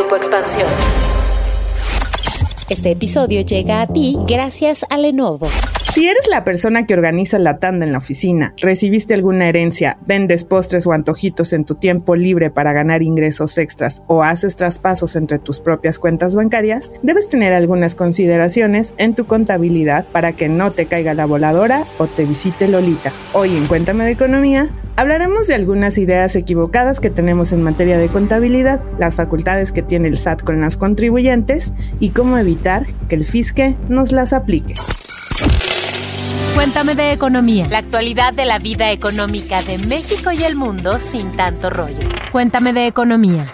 Grupo Expansión. Este episodio llega a ti gracias a Lenovo. Si eres la persona que organiza la tanda en la oficina, recibiste alguna herencia, vendes postres o antojitos en tu tiempo libre para ganar ingresos extras o haces traspasos entre tus propias cuentas bancarias, debes tener algunas consideraciones en tu contabilidad para que no te caiga la voladora o te visite Lolita. Hoy en Cuéntame de Economía Hablaremos de algunas ideas equivocadas que tenemos en materia de contabilidad, las facultades que tiene el SAT con las contribuyentes y cómo evitar que el fisque nos las aplique. Cuéntame de economía, la actualidad de la vida económica de México y el mundo sin tanto rollo. Cuéntame de economía.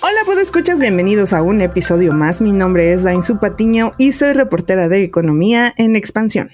Hola, pues escuchas, bienvenidos a un episodio más. Mi nombre es Dain Patiño y soy reportera de economía en expansión.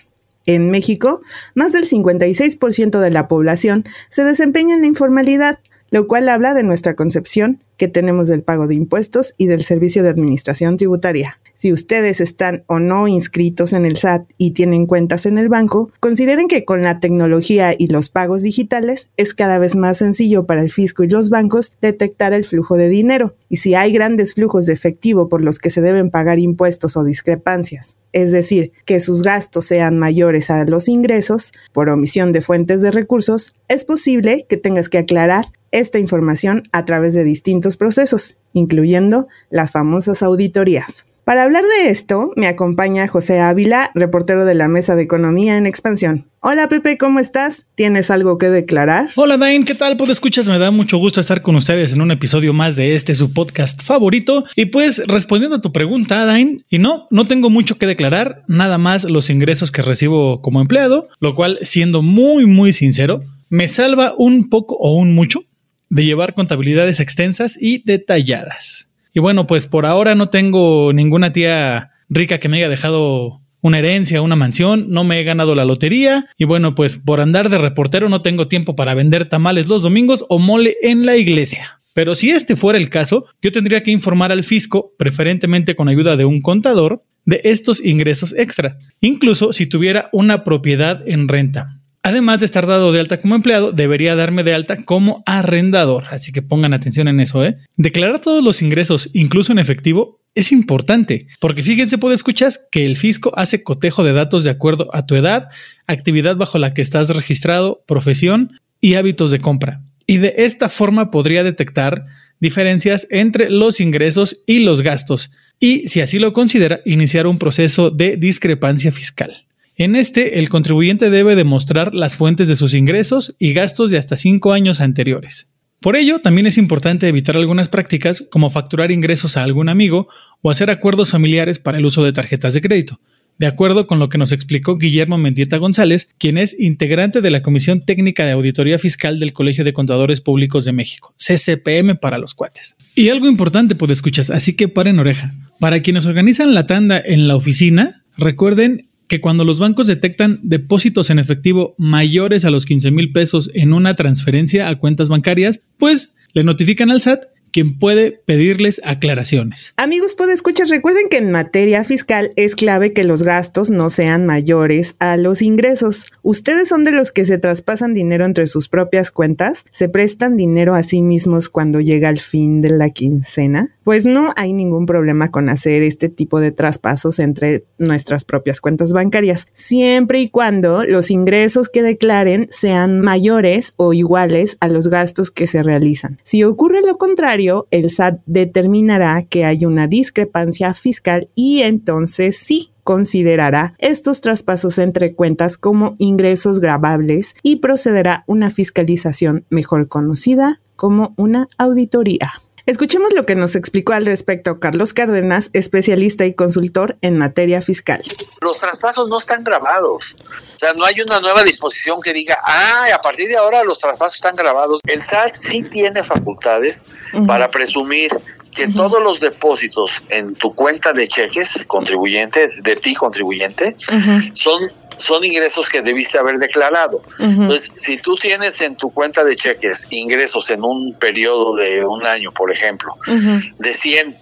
En México, más del 56% de la población se desempeña en la informalidad, lo cual habla de nuestra concepción que tenemos del pago de impuestos y del servicio de administración tributaria. Si ustedes están o no inscritos en el SAT y tienen cuentas en el banco, consideren que con la tecnología y los pagos digitales es cada vez más sencillo para el fisco y los bancos detectar el flujo de dinero. Y si hay grandes flujos de efectivo por los que se deben pagar impuestos o discrepancias, es decir, que sus gastos sean mayores a los ingresos por omisión de fuentes de recursos, es posible que tengas que aclarar esta información a través de distintos procesos, incluyendo las famosas auditorías. Para hablar de esto, me acompaña José Ávila, reportero de la Mesa de Economía en Expansión. Hola Pepe, ¿cómo estás? ¿Tienes algo que declarar? Hola Dain, ¿qué tal? Pues escuchas, me da mucho gusto estar con ustedes en un episodio más de este su podcast favorito. Y pues respondiendo a tu pregunta, Dain, y no, no tengo mucho que declarar, nada más los ingresos que recibo como empleado, lo cual, siendo muy, muy sincero, me salva un poco o un mucho de llevar contabilidades extensas y detalladas. Y bueno, pues por ahora no tengo ninguna tía rica que me haya dejado una herencia, una mansión, no me he ganado la lotería y bueno, pues por andar de reportero no tengo tiempo para vender tamales los domingos o mole en la iglesia. Pero si este fuera el caso, yo tendría que informar al fisco, preferentemente con ayuda de un contador, de estos ingresos extra, incluso si tuviera una propiedad en renta. Además de estar dado de alta como empleado, debería darme de alta como arrendador. Así que pongan atención en eso, ¿eh? Declarar todos los ingresos, incluso en efectivo, es importante, porque fíjense, puede escuchar que el fisco hace cotejo de datos de acuerdo a tu edad, actividad bajo la que estás registrado, profesión y hábitos de compra. Y de esta forma podría detectar diferencias entre los ingresos y los gastos, y si así lo considera, iniciar un proceso de discrepancia fiscal. En este, el contribuyente debe demostrar las fuentes de sus ingresos y gastos de hasta cinco años anteriores. Por ello, también es importante evitar algunas prácticas como facturar ingresos a algún amigo o hacer acuerdos familiares para el uso de tarjetas de crédito, de acuerdo con lo que nos explicó Guillermo Mendieta González, quien es integrante de la Comisión Técnica de Auditoría Fiscal del Colegio de Contadores Públicos de México, CCPM para los cuates. Y algo importante, pues escuchas, así que paren oreja. Para quienes organizan la tanda en la oficina, recuerden que cuando los bancos detectan depósitos en efectivo mayores a los 15 mil pesos en una transferencia a cuentas bancarias, pues le notifican al SAT quien puede pedirles aclaraciones. Amigos, puede escuchar, recuerden que en materia fiscal es clave que los gastos no sean mayores a los ingresos. ¿Ustedes son de los que se traspasan dinero entre sus propias cuentas? ¿Se prestan dinero a sí mismos cuando llega el fin de la quincena? Pues no hay ningún problema con hacer este tipo de traspasos entre nuestras propias cuentas bancarias, siempre y cuando los ingresos que declaren sean mayores o iguales a los gastos que se realizan. Si ocurre lo contrario, el SAT determinará que hay una discrepancia fiscal y entonces sí considerará estos traspasos entre cuentas como ingresos grabables y procederá una fiscalización mejor conocida como una auditoría. Escuchemos lo que nos explicó al respecto Carlos Cárdenas, especialista y consultor en materia fiscal. Los traspasos no están grabados. O sea, no hay una nueva disposición que diga, ah, a partir de ahora los traspasos están grabados. El SAT sí tiene facultades para presumir que todos los depósitos en tu cuenta de cheques contribuyente, de ti contribuyente, son son ingresos que debiste haber declarado. Entonces, si tú tienes en tu cuenta de cheques ingresos en un periodo de un año, por ejemplo, de 100,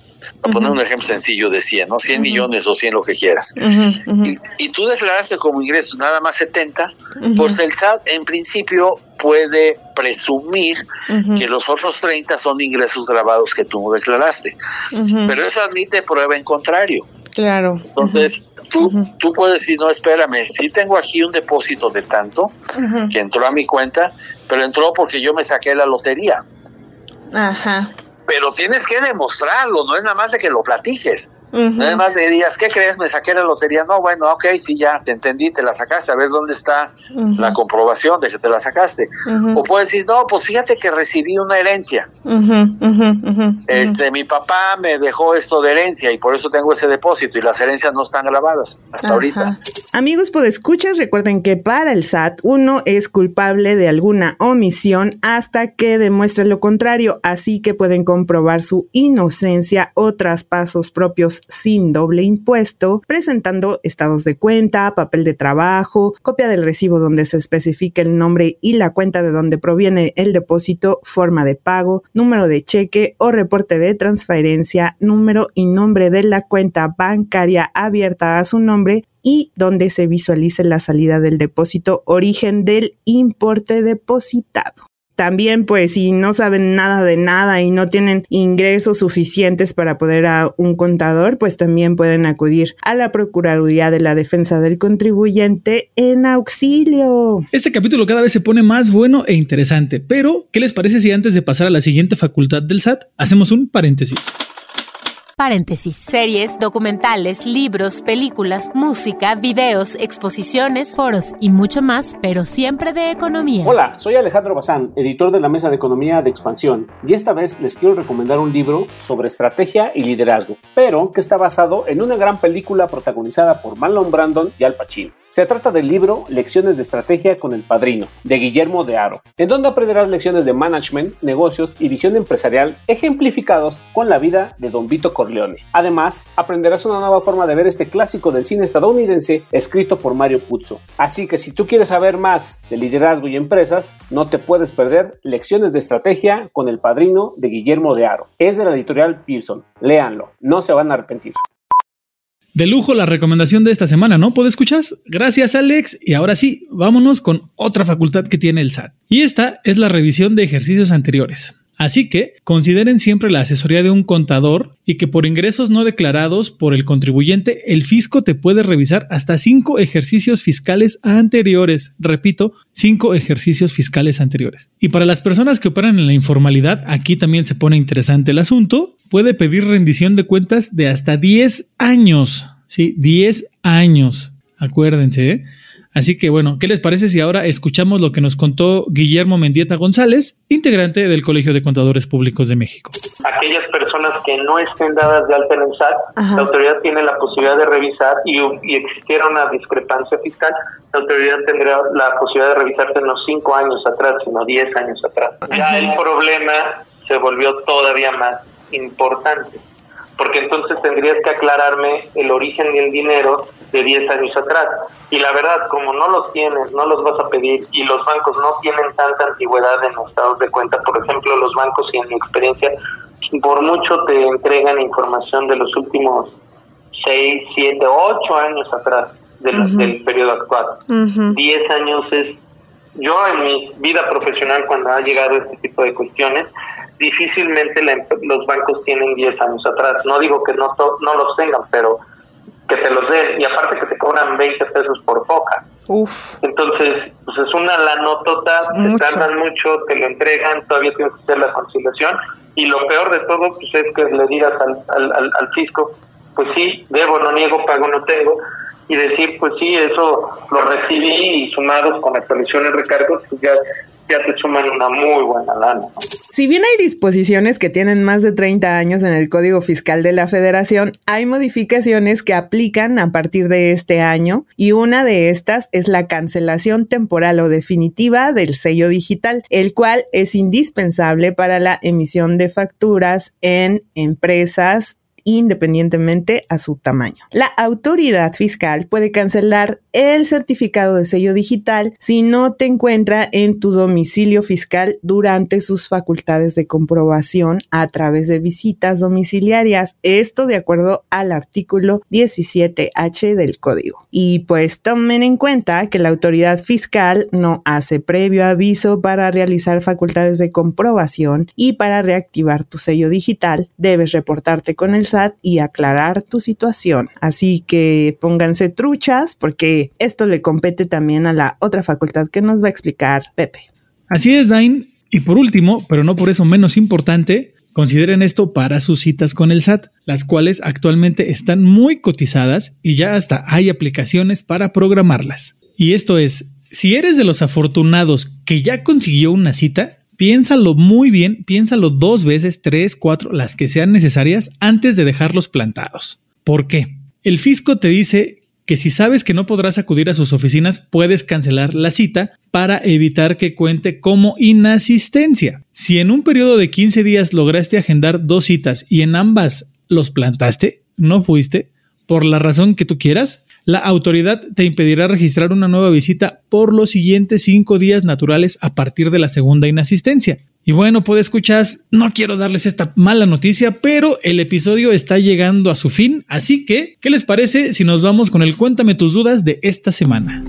a poner un ejemplo sencillo de 100, ¿no? 100 millones o 100 lo que quieras. Y, tú declaraste como ingresos nada más 70, pues el SAT en principio puede presumir que los otros 30 son ingresos grabados que tú no declaraste. Pero eso admite prueba en contrario. Claro. Entonces, tú, tú puedes decir, no, espérame, si tengo aquí un depósito de tanto que entró a mi cuenta, pero entró porque yo me saqué la lotería. Ajá. Pero tienes que demostrarlo, no es nada más de que lo platiques. Nada más dirías, ¿qué crees? Me saqué la lotería. No, bueno, ok, sí, ya te entendí, te la sacaste. A ver dónde está la comprobación de que te la sacaste. O puedes decir, no, pues fíjate que recibí una herencia. Este, mi papá me dejó esto de herencia y por eso tengo ese depósito y las herencias no están grabadas hasta ahorita. Amigos, por escuchas, recuerden que para el SAT uno es culpable de alguna omisión hasta que demuestre lo contrario, así que pueden comprobar su inocencia o traspasos propios sin doble impuesto, presentando estados de cuenta, papel de trabajo, copia del recibo donde se especifique el nombre y la cuenta de donde proviene el depósito, forma de pago, número de cheque o reporte de transferencia, número y nombre de la cuenta bancaria abierta a su nombre y donde se visualice la salida del depósito, origen del importe depositado. También, pues, si no saben nada de nada y no tienen ingresos suficientes para poder a un contador, pues también pueden acudir a la Procuraduría de la Defensa del Contribuyente en auxilio. Este capítulo cada vez se pone más bueno e interesante, pero ¿qué les parece si antes de pasar a la siguiente facultad del SAT hacemos un paréntesis? Paréntesis. Series, documentales, libros, películas, música, videos, exposiciones, foros y mucho más, pero siempre de economía. Hola, soy Alejandro Bazán, editor de la Mesa de Economía de Expansión, y esta vez les quiero recomendar un libro sobre estrategia y liderazgo, pero que está basado en una gran película protagonizada por Marlon Brandon y Al Pacino. Se trata del libro Lecciones de Estrategia con el Padrino, de Guillermo de Aro, en donde aprenderás lecciones de management, negocios y visión empresarial ejemplificados con la vida de Don Vito Corleone. Además, aprenderás una nueva forma de ver este clásico del cine estadounidense escrito por Mario Puzo. Así que si tú quieres saber más de liderazgo y empresas, no te puedes perder Lecciones de Estrategia con el Padrino de Guillermo de Aro. Es de la editorial Pearson. Léanlo, no se van a arrepentir. De lujo la recomendación de esta semana, ¿no? ¿Puedes escuchar? Gracias, Alex. Y ahora sí, vámonos con otra facultad que tiene el SAT. Y esta es la revisión de ejercicios anteriores. Así que consideren siempre la asesoría de un contador y que por ingresos no declarados por el contribuyente, el fisco te puede revisar hasta cinco ejercicios fiscales anteriores. Repito, cinco ejercicios fiscales anteriores. Y para las personas que operan en la informalidad, aquí también se pone interesante el asunto, puede pedir rendición de cuentas de hasta 10 años. Sí, 10 años. Acuérdense, ¿eh? Así que bueno, ¿qué les parece si ahora escuchamos lo que nos contó Guillermo Mendieta González, integrante del Colegio de Contadores Públicos de México? Aquellas personas que no estén dadas de alta en el SAT, la autoridad tiene la posibilidad de revisar y, y, existiera una discrepancia fiscal, la autoridad tendrá la posibilidad de revisarse no cinco años atrás, sino diez años atrás. Ya el problema se volvió todavía más importante porque entonces tendrías que aclararme el origen del dinero de 10 años atrás. Y la verdad, como no los tienes, no los vas a pedir y los bancos no tienen tanta antigüedad en los estados de cuenta, por ejemplo, los bancos y en mi experiencia, por mucho te entregan información de los últimos 6, 7, 8 años atrás del periodo actual. 10 años es, yo en mi vida profesional cuando ha llegado este tipo de cuestiones, difícilmente los bancos tienen 10 años atrás. No digo que no, no los tengan, pero que te los den. Y aparte que te cobran 20 pesos por foca. Entonces, pues es una lanotota, te tardan mucho, te lo entregan, todavía tienes que hacer la conciliación. Y lo peor de todo, pues es que le digas al, al, al fisco, pues sí, debo, no niego, pago, no tengo y decir, pues sí, eso lo recibí y sumados con actualizaciones recargos, pues ya ya te suman una muy buena lana. Si bien hay disposiciones que tienen más de 30 años en el Código Fiscal de la Federación, hay modificaciones que aplican a partir de este año y una de estas es la cancelación temporal o definitiva del sello digital, el cual es indispensable para la emisión de facturas en empresas independientemente a su tamaño. La autoridad fiscal puede cancelar el certificado de sello digital si no te encuentra en tu domicilio fiscal durante sus facultades de comprobación a través de visitas domiciliarias. Esto de acuerdo al artículo 17H del código. Y pues tomen en cuenta que la autoridad fiscal no hace previo aviso para realizar facultades de comprobación y para reactivar tu sello digital debes reportarte con el SAT y aclarar tu situación. Así que pónganse truchas porque esto le compete también a la otra facultad que nos va a explicar Pepe. Así es, Dain. Y por último, pero no por eso menos importante, Consideren esto para sus citas con el SAT, las cuales actualmente están muy cotizadas y ya hasta hay aplicaciones para programarlas. Y esto es, si eres de los afortunados que ya consiguió una cita, piénsalo muy bien, piénsalo dos veces, tres, cuatro, las que sean necesarias antes de dejarlos plantados. ¿Por qué? El fisco te dice que si sabes que no podrás acudir a sus oficinas, puedes cancelar la cita para evitar que cuente como inasistencia. Si en un periodo de 15 días lograste agendar dos citas y en ambas los plantaste, no fuiste, por la razón que tú quieras, la autoridad te impedirá registrar una nueva visita por los siguientes cinco días naturales a partir de la segunda inasistencia. Y bueno, pues escuchas, no quiero darles esta mala noticia, pero el episodio está llegando a su fin, así que, ¿qué les parece si nos vamos con el Cuéntame tus dudas de esta semana?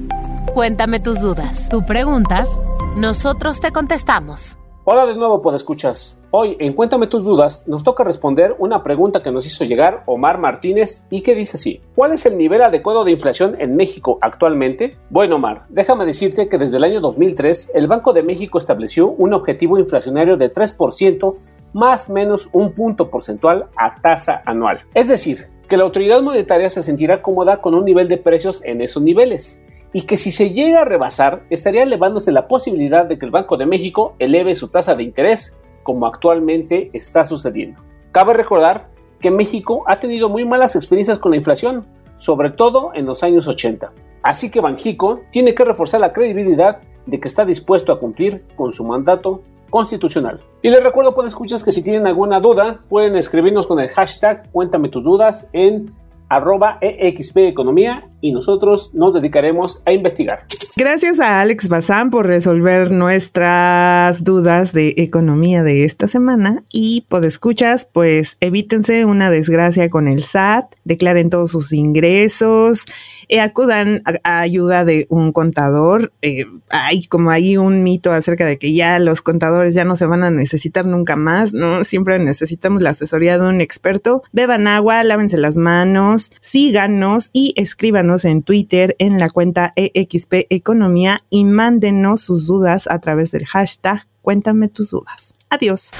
Cuéntame tus dudas. Tú preguntas, nosotros te contestamos. Hola de nuevo, por escuchas. Hoy en Cuéntame tus dudas nos toca responder una pregunta que nos hizo llegar Omar Martínez y que dice así: ¿Cuál es el nivel adecuado de inflación en México actualmente? Bueno, Omar, déjame decirte que desde el año 2003 el Banco de México estableció un objetivo inflacionario de 3% más menos un punto porcentual a tasa anual. Es decir, que la autoridad monetaria se sentirá cómoda con un nivel de precios en esos niveles y que si se llega a rebasar estaría elevándose la posibilidad de que el Banco de México eleve su tasa de interés como actualmente está sucediendo. Cabe recordar que México ha tenido muy malas experiencias con la inflación, sobre todo en los años 80. Así que Banjico tiene que reforzar la credibilidad de que está dispuesto a cumplir con su mandato constitucional. Y les recuerdo, por escuchas, que si tienen alguna duda, pueden escribirnos con el hashtag Cuéntame tus dudas en arroba EXP Economía y nosotros nos dedicaremos a investigar. Gracias a Alex Bazán por resolver nuestras dudas de economía de esta semana y por escuchas, pues evítense una desgracia con el SAT, declaren todos sus ingresos, eh, acudan a, ayuda de un contador. Eh, hay como hay un mito acerca de que ya los contadores ya no se van a necesitar nunca más, ¿no? Siempre necesitamos la asesoría de un experto. Beban agua, lávense las manos, síganos y escríbanos en Twitter en la cuenta EXP Economía y mándenos sus dudas a través del hashtag Cuéntame tus dudas. Adiós.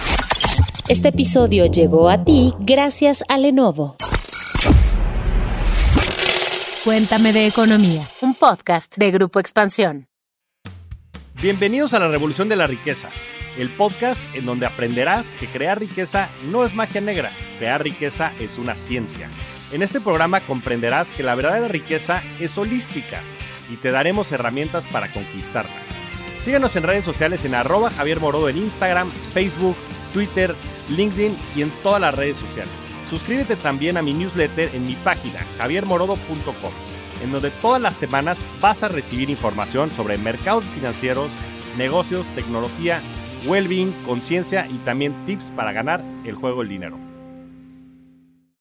Este episodio llegó a ti gracias a Lenovo. Cuéntame de Economía, un podcast de Grupo Expansión. Bienvenidos a la Revolución de la Riqueza, el podcast en donde aprenderás que crear riqueza no es magia negra, crear riqueza es una ciencia. En este programa comprenderás que la verdadera riqueza es holística y te daremos herramientas para conquistarla. Síguenos en redes sociales en arroba Javier Morodo en Instagram, Facebook, Twitter, LinkedIn y en todas las redes sociales. Suscríbete también a mi newsletter en mi página javiermorodo.com, en donde todas las semanas vas a recibir información sobre mercados financieros, negocios, tecnología, well-being, conciencia y también tips para ganar el juego del dinero.